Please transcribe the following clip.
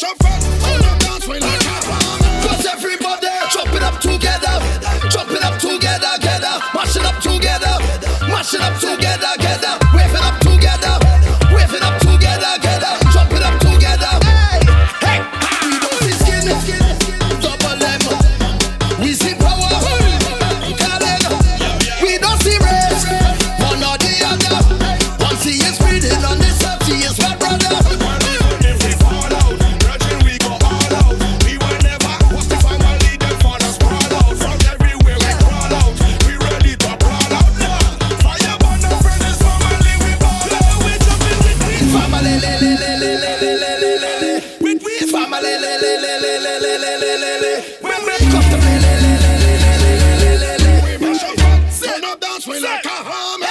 chop it. When you dance, we like Cause everybody chop it up together, chop it up together, together, mash it up together, mash it up together, together. family, le, le, le, le, le, le, le, le, le, le. With we family, le, le, le, le, le, le, le, le, le, le. When we come to play, le, le, le, le, le, le, le, le, le, le. We mash up, turn up, dance, we like a harmony.